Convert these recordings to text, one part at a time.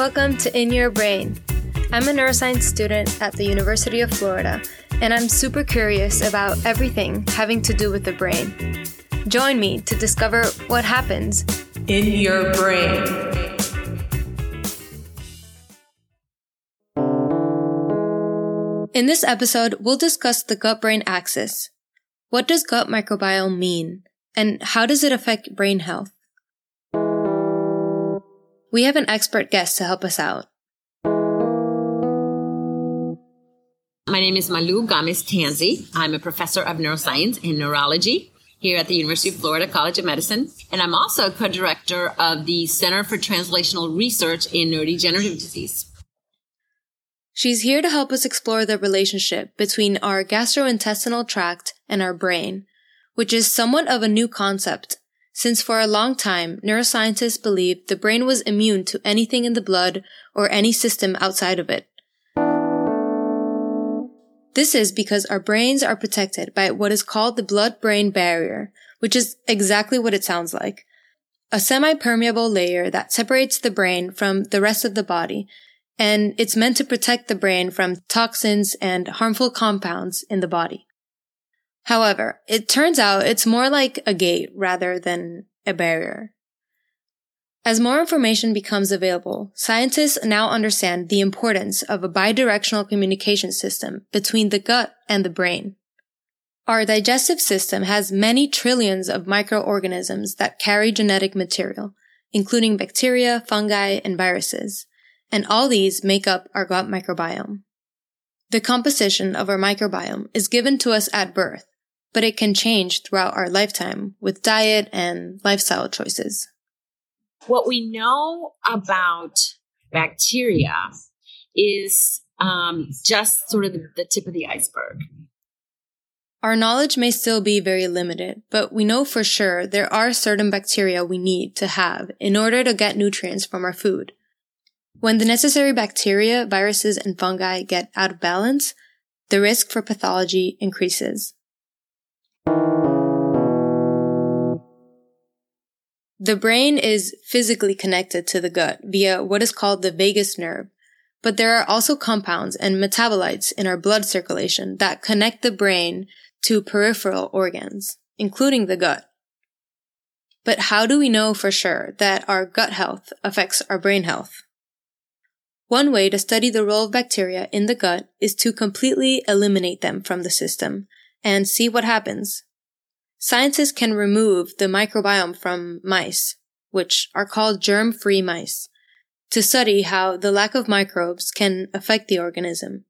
Welcome to In Your Brain. I'm a neuroscience student at the University of Florida, and I'm super curious about everything having to do with the brain. Join me to discover what happens in your brain. In this episode, we'll discuss the gut brain axis. What does gut microbiome mean? And how does it affect brain health? We have an expert guest to help us out. My name is Malú Gomez Tansey. I'm a professor of neuroscience and neurology here at the University of Florida College of Medicine. And I'm also a co-director of the Center for Translational Research in Neurodegenerative Disease. She's here to help us explore the relationship between our gastrointestinal tract and our brain, which is somewhat of a new concept since for a long time, neuroscientists believed the brain was immune to anything in the blood or any system outside of it. This is because our brains are protected by what is called the blood-brain barrier, which is exactly what it sounds like. A semi-permeable layer that separates the brain from the rest of the body, and it's meant to protect the brain from toxins and harmful compounds in the body. However, it turns out it's more like a gate rather than a barrier. As more information becomes available, scientists now understand the importance of a bidirectional communication system between the gut and the brain. Our digestive system has many trillions of microorganisms that carry genetic material, including bacteria, fungi, and viruses, and all these make up our gut microbiome. The composition of our microbiome is given to us at birth, but it can change throughout our lifetime with diet and lifestyle choices. What we know about bacteria is um, just sort of the, the tip of the iceberg. Our knowledge may still be very limited, but we know for sure there are certain bacteria we need to have in order to get nutrients from our food. When the necessary bacteria, viruses, and fungi get out of balance, the risk for pathology increases. The brain is physically connected to the gut via what is called the vagus nerve, but there are also compounds and metabolites in our blood circulation that connect the brain to peripheral organs, including the gut. But how do we know for sure that our gut health affects our brain health? One way to study the role of bacteria in the gut is to completely eliminate them from the system and see what happens. Scientists can remove the microbiome from mice, which are called germ-free mice, to study how the lack of microbes can affect the organism.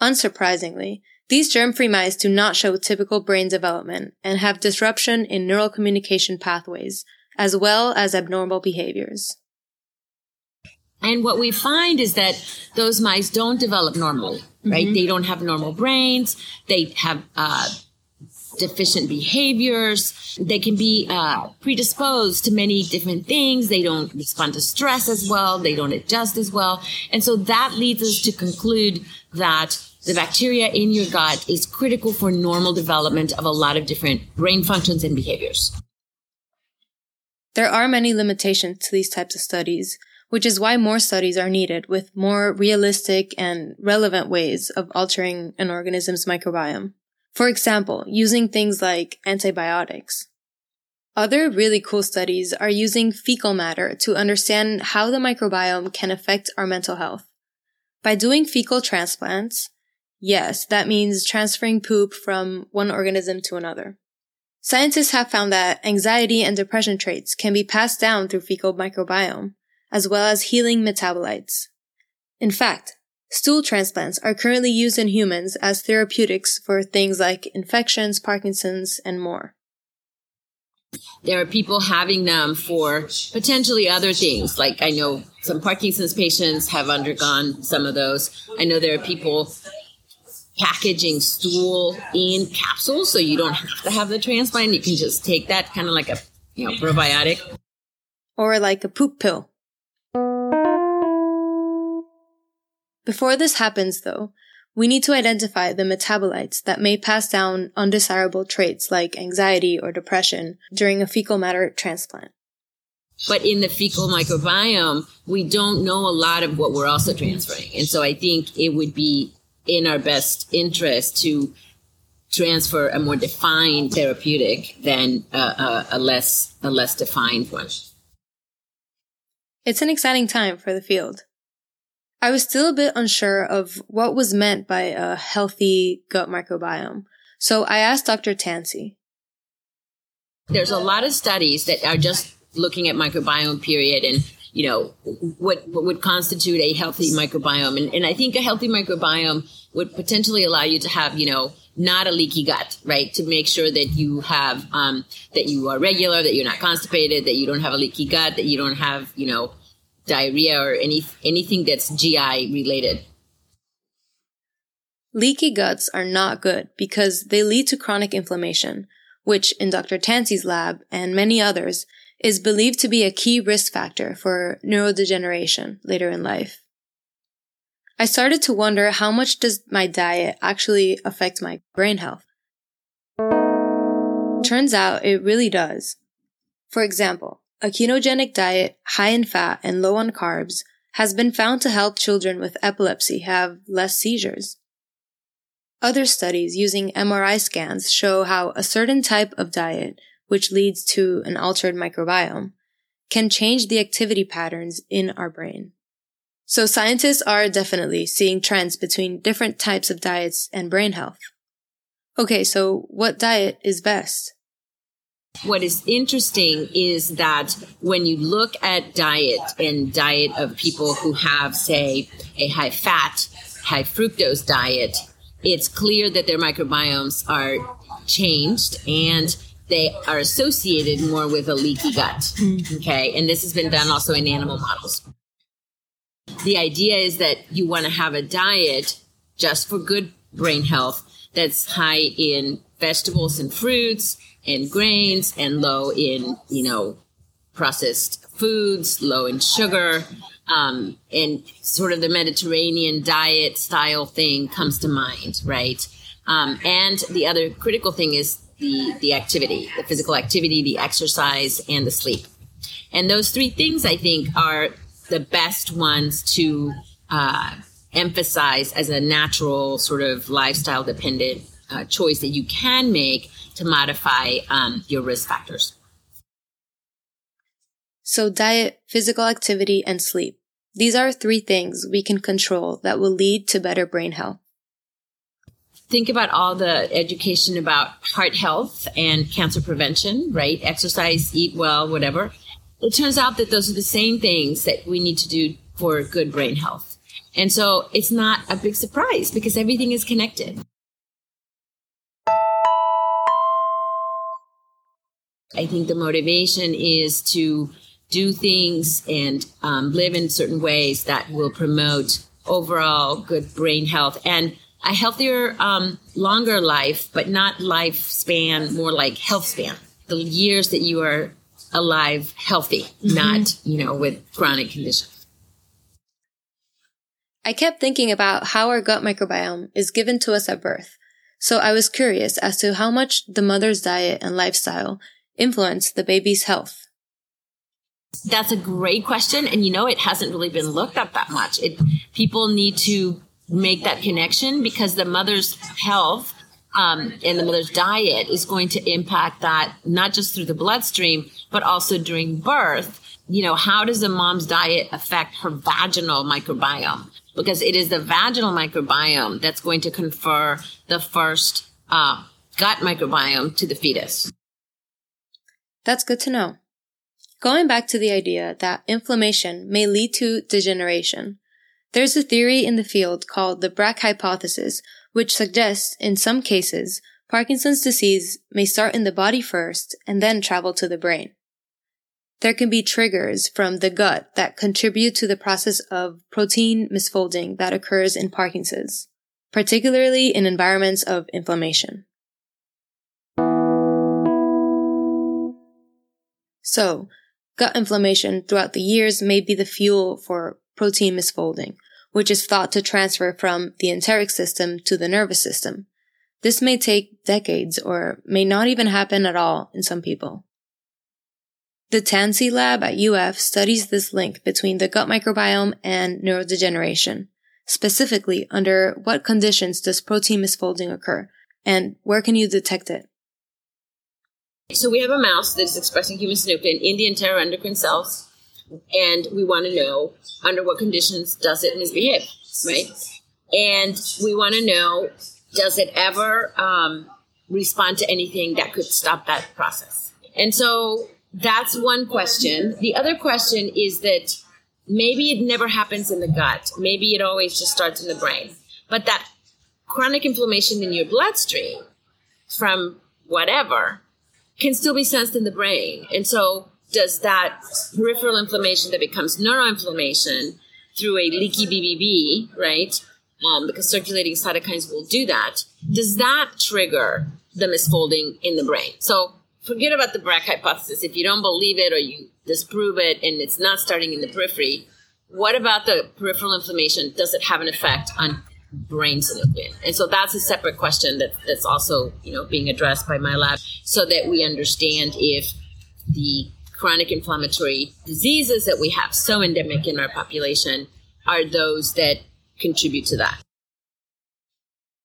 Unsurprisingly, these germ-free mice do not show typical brain development and have disruption in neural communication pathways, as well as abnormal behaviors. And what we find is that those mice don't develop normally, right? Mm-hmm. They don't have normal brains. They have uh, deficient behaviors. They can be uh, predisposed to many different things. They don't respond to stress as well. They don't adjust as well. And so that leads us to conclude that the bacteria in your gut is critical for normal development of a lot of different brain functions and behaviors. There are many limitations to these types of studies, which is why more studies are needed with more realistic and relevant ways of altering an organism's microbiome. For example, using things like antibiotics. Other really cool studies are using fecal matter to understand how the microbiome can affect our mental health. By doing fecal transplants, yes, that means transferring poop from one organism to another. Scientists have found that anxiety and depression traits can be passed down through fecal microbiome, as well as healing metabolites. In fact, Stool transplants are currently used in humans as therapeutics for things like infections, Parkinson's, and more. There are people having them for potentially other things. Like I know some Parkinson's patients have undergone some of those. I know there are people packaging stool in capsules so you don't have to have the transplant. You can just take that kind of like a you know probiotic. Or like a poop pill. Before this happens, though, we need to identify the metabolites that may pass down undesirable traits like anxiety or depression during a fecal matter transplant. But in the fecal microbiome, we don't know a lot of what we're also transferring. And so I think it would be in our best interest to transfer a more defined therapeutic than a, a, a less a less defined one. It's an exciting time for the field. I was still a bit unsure of what was meant by a healthy gut microbiome, so I asked Dr. Tansey. There's a lot of studies that are just looking at microbiome period and you know what what would constitute a healthy microbiome and, and i think a healthy microbiome would potentially allow you to have you know not a leaky gut right to make sure that you have um, that you are regular that you're not constipated that you don't have a leaky gut that you don't have you know diarrhea or any anything that's gi related leaky guts are not good because they lead to chronic inflammation which in dr tansey's lab and many others is believed to be a key risk factor for neurodegeneration later in life. I started to wonder how much does my diet actually affect my brain health? Turns out it really does. For example, a ketogenic diet high in fat and low on carbs has been found to help children with epilepsy have less seizures. Other studies using MRI scans show how a certain type of diet which leads to an altered microbiome, can change the activity patterns in our brain. So scientists are definitely seeing trends between different types of diets and brain health. Okay, so what diet is best? What is interesting is that when you look at diet and diet of people who have, say, a high fat, high fructose diet, it's clear that their microbiomes are changed and they are associated more with a leaky gut. Okay. And this has been done also in animal models. The idea is that you want to have a diet just for good brain health that's high in vegetables and fruits and grains and low in, you know, processed foods, low in sugar. Um, and sort of the Mediterranean diet style thing comes to mind, right? Um, and the other critical thing is the the activity, the physical activity, the exercise, and the sleep. And those three things, I think, are the best ones to uh, emphasize as a natural sort of lifestyle dependent uh, choice that you can make to modify um, your risk factors. So, diet, physical activity, and sleep. These are three things we can control that will lead to better brain health think about all the education about heart health and cancer prevention, right? Exercise, eat well, whatever. It turns out that those are the same things that we need to do for good brain health. And so it's not a big surprise because everything is connected. I think the motivation is to do things and um, live in certain ways that will promote overall good brain health and a healthier, um, longer life, but not lifespan, more like health span. The years that you are alive healthy, mm-hmm. not, you know, with chronic conditions. I kept thinking about how our gut microbiome is given to us at birth. So I was curious as to how much the mother's diet and lifestyle influence the baby's health. That's a great question. And you know, it hasn't really been looked at that much. It, people need to make that connection because the mother's health um, and the mother's diet is going to impact that not just through the bloodstream, but also during birth. You know, how does a mom's diet affect her vaginal microbiome? Because it is the vaginal microbiome that's going to confer the first uh, gut microbiome to the fetus. That's good to know. Going back to the idea that inflammation may lead to degeneration, there's a theory in the field called the Braak hypothesis, which suggests, in some cases, Parkinson's disease may start in the body first and then travel to the brain. There can be triggers from the gut that contribute to the process of protein misfolding that occurs in Parkinson's, particularly in environments of inflammation. So, gut inflammation throughout the years may be the fuel for protein misfolding, which is thought to transfer from the enteric system to the nervous system. This may take decades or may not even happen at all in some people. The Tansey lab at UF studies this link between the gut microbiome and neurodegeneration. Specifically, under what conditions does protein misfolding occur, and where can you detect it? So we have a mouse that's expressing human synuclein in the enteroendocrine cells, and we want to know under what conditions does it misbehave, right? And we want to know does it ever um, respond to anything that could stop that process? And so that's one question. The other question is that maybe it never happens in the gut. Maybe it always just starts in the brain. But that chronic inflammation in your bloodstream from whatever can still be sensed in the brain. And so does that peripheral inflammation that becomes neuroinflammation through a leaky BBB, right? Um, because circulating cytokines will do that. Does that trigger the misfolding in the brain? So forget about the Braak hypothesis. If you don't believe it or you disprove it and it's not starting in the periphery, what about the peripheral inflammation? Does it have an effect on brain synuclein? And so that's a separate question that, that's also, you know, being addressed by my lab so that we understand if the chronic inflammatory diseases that we have so endemic in our population are those that contribute to that.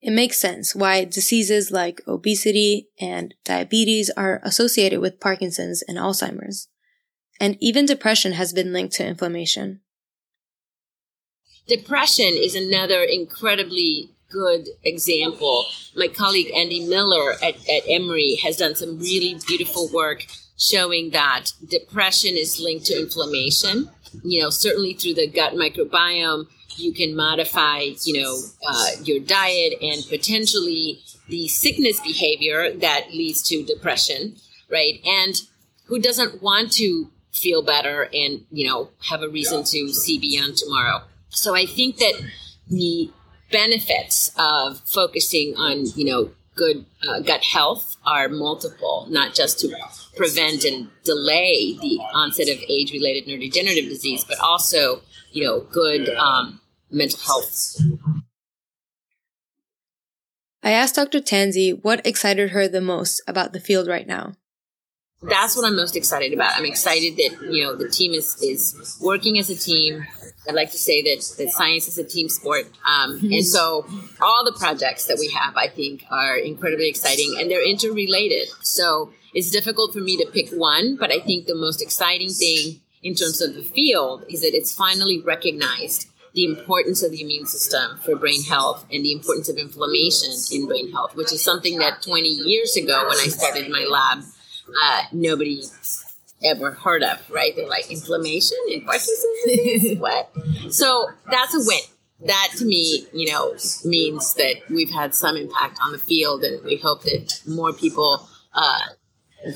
It makes sense why diseases like obesity and diabetes are associated with Parkinson's and Alzheimer's. And even depression has been linked to inflammation. Depression is another incredibly good example. My colleague Andy Miller at, at Emory has done some really beautiful work showing that depression is linked to inflammation. You know, certainly through the gut microbiome, you can modify, you know, uh, your diet and potentially the sickness behavior that leads to depression, right? And who doesn't want to feel better and, you know, have a reason to see beyond tomorrow? So I think that the benefits of focusing on, you know, good uh, gut health are multiple, not just to prevent and delay the onset of age-related neurodegenerative disease, but also, you know, good um, mental health. I asked Dr. Tansey what excited her the most about the field right now. That's what I'm most excited about. I'm excited that, you know, the team is, is working as a team. I'd like to say that, that science is a team sport. Um, and so all the projects that we have, I think, are incredibly exciting and they're interrelated. So it's difficult for me to pick one, but I think the most exciting thing in terms of the field is that it's finally recognized the importance of the immune system for brain health and the importance of inflammation in brain health, which is something that 20 years ago when I started my lab, uh, nobody ever heard of, right? They're like, inflammation in Parkinson's disease? what? So that's a win. That to me, you know, means that we've had some impact on the field and we hope that more people uh,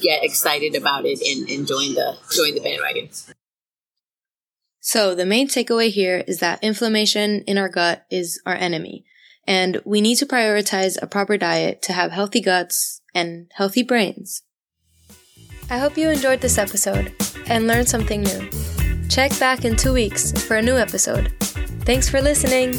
get excited about it and, and join the join the bandwagon. So the main takeaway here is that inflammation in our gut is our enemy, and we need to prioritize a proper diet to have healthy guts and healthy brains. I hope you enjoyed this episode and learned something new. Check back in two weeks for a new episode. Thanks for listening.